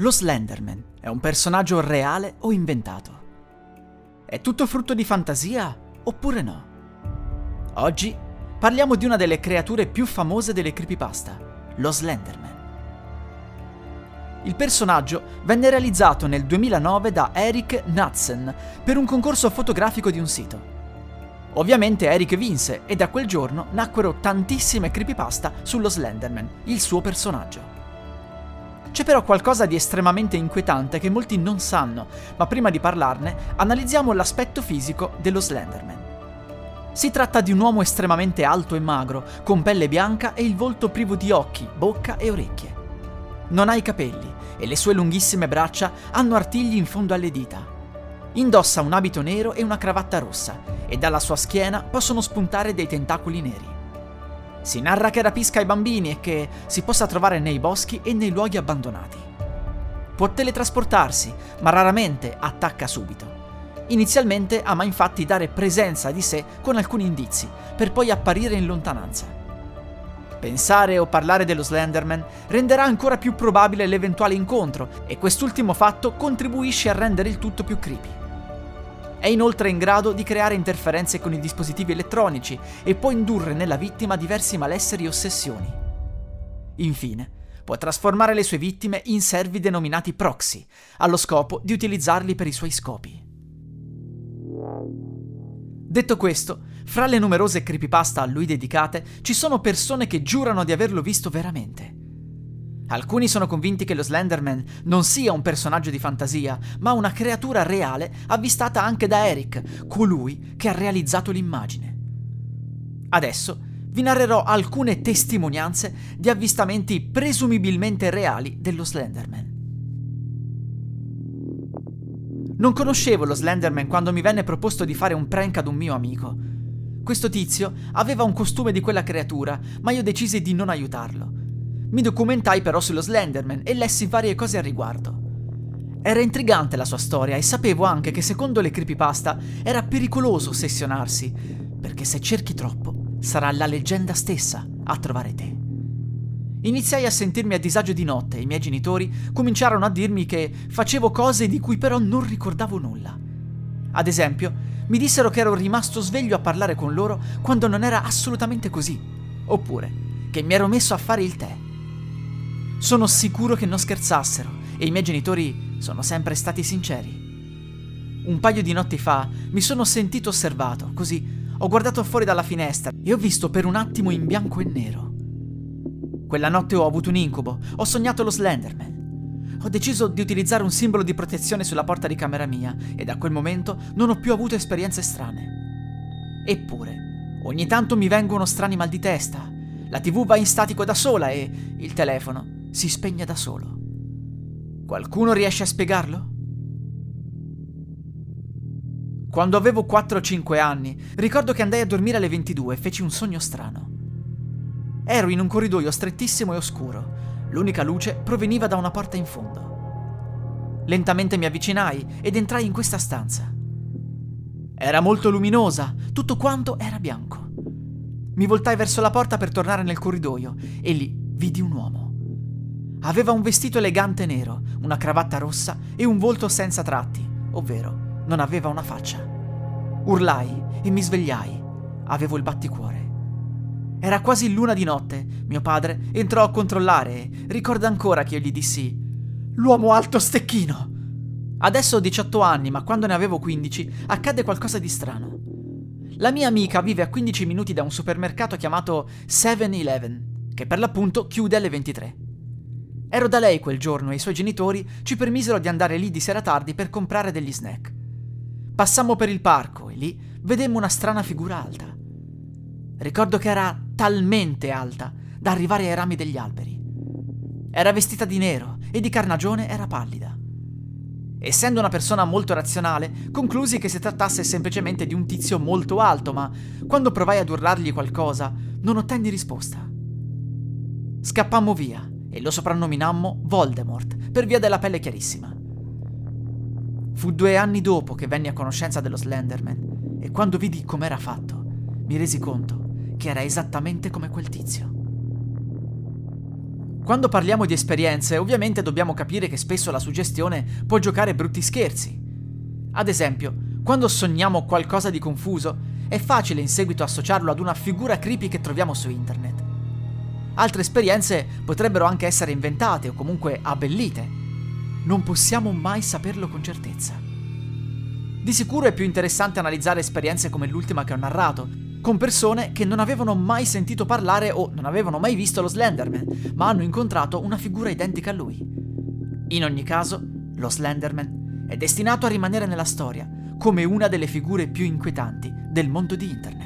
Lo Slenderman è un personaggio reale o inventato? È tutto frutto di fantasia oppure no? Oggi parliamo di una delle creature più famose delle creepypasta, lo Slenderman. Il personaggio venne realizzato nel 2009 da Eric Knudsen per un concorso fotografico di un sito. Ovviamente Eric vinse e da quel giorno nacquero tantissime creepypasta sullo Slenderman, il suo personaggio. C'è però qualcosa di estremamente inquietante che molti non sanno, ma prima di parlarne analizziamo l'aspetto fisico dello Slenderman. Si tratta di un uomo estremamente alto e magro, con pelle bianca e il volto privo di occhi, bocca e orecchie. Non ha i capelli e le sue lunghissime braccia hanno artigli in fondo alle dita. Indossa un abito nero e una cravatta rossa e dalla sua schiena possono spuntare dei tentacoli neri. Si narra che rapisca i bambini e che si possa trovare nei boschi e nei luoghi abbandonati. Può teletrasportarsi, ma raramente attacca subito. Inizialmente ama infatti dare presenza di sé con alcuni indizi, per poi apparire in lontananza. Pensare o parlare dello Slenderman renderà ancora più probabile l'eventuale incontro e quest'ultimo fatto contribuisce a rendere il tutto più creepy. È inoltre in grado di creare interferenze con i dispositivi elettronici e può indurre nella vittima diversi malesseri e ossessioni. Infine, può trasformare le sue vittime in servi denominati proxy, allo scopo di utilizzarli per i suoi scopi. Detto questo, fra le numerose creepypasta a lui dedicate ci sono persone che giurano di averlo visto veramente. Alcuni sono convinti che lo Slenderman non sia un personaggio di fantasia, ma una creatura reale avvistata anche da Eric, colui che ha realizzato l'immagine. Adesso vi narrerò alcune testimonianze di avvistamenti presumibilmente reali dello Slenderman. Non conoscevo lo Slenderman quando mi venne proposto di fare un prank ad un mio amico. Questo tizio aveva un costume di quella creatura, ma io decisi di non aiutarlo. Mi documentai però sullo Slenderman e lessi varie cose al riguardo. Era intrigante la sua storia e sapevo anche che secondo le creepypasta era pericoloso ossessionarsi, perché se cerchi troppo sarà la leggenda stessa a trovare te. Iniziai a sentirmi a disagio di notte e i miei genitori cominciarono a dirmi che facevo cose di cui però non ricordavo nulla. Ad esempio, mi dissero che ero rimasto sveglio a parlare con loro quando non era assolutamente così, oppure che mi ero messo a fare il tè. Sono sicuro che non scherzassero e i miei genitori sono sempre stati sinceri. Un paio di notti fa mi sono sentito osservato, così ho guardato fuori dalla finestra e ho visto per un attimo in bianco e nero. Quella notte ho avuto un incubo, ho sognato lo Slenderman. Ho deciso di utilizzare un simbolo di protezione sulla porta di camera mia e da quel momento non ho più avuto esperienze strane. Eppure, ogni tanto mi vengono strani mal di testa. La TV va in statico da sola e il telefono si spegne da solo. Qualcuno riesce a spiegarlo? Quando avevo 4-5 anni, ricordo che andai a dormire alle 22 e feci un sogno strano. Ero in un corridoio strettissimo e oscuro. L'unica luce proveniva da una porta in fondo. Lentamente mi avvicinai ed entrai in questa stanza. Era molto luminosa, tutto quanto era bianco. Mi voltai verso la porta per tornare nel corridoio e lì vidi un uomo. Aveva un vestito elegante nero, una cravatta rossa e un volto senza tratti, ovvero non aveva una faccia. Urlai e mi svegliai. Avevo il batticuore. Era quasi luna di notte. Mio padre entrò a controllare e ricorda ancora che io gli dissi: L'uomo alto stecchino! Adesso ho 18 anni, ma quando ne avevo 15 accadde qualcosa di strano. La mia amica vive a 15 minuti da un supermercato chiamato 7-Eleven, che per l'appunto chiude alle 23. Ero da lei quel giorno e i suoi genitori ci permisero di andare lì di sera tardi per comprare degli snack. Passammo per il parco e lì vedemmo una strana figura alta. Ricordo che era talmente alta da arrivare ai rami degli alberi. Era vestita di nero e di carnagione era pallida. Essendo una persona molto razionale, conclusi che si trattasse semplicemente di un tizio molto alto, ma quando provai ad urlargli qualcosa, non ottenni risposta. Scappammo via e lo soprannominammo Voldemort per via della pelle chiarissima. Fu due anni dopo che venni a conoscenza dello Slenderman e quando vidi com'era fatto, mi resi conto che era esattamente come quel tizio. Quando parliamo di esperienze, ovviamente dobbiamo capire che spesso la suggestione può giocare brutti scherzi. Ad esempio, quando sogniamo qualcosa di confuso, è facile in seguito associarlo ad una figura creepy che troviamo su internet. Altre esperienze potrebbero anche essere inventate o comunque abbellite. Non possiamo mai saperlo con certezza. Di sicuro è più interessante analizzare esperienze come l'ultima che ho narrato, con persone che non avevano mai sentito parlare o non avevano mai visto lo Slenderman, ma hanno incontrato una figura identica a lui. In ogni caso, lo Slenderman è destinato a rimanere nella storia come una delle figure più inquietanti del mondo di Internet.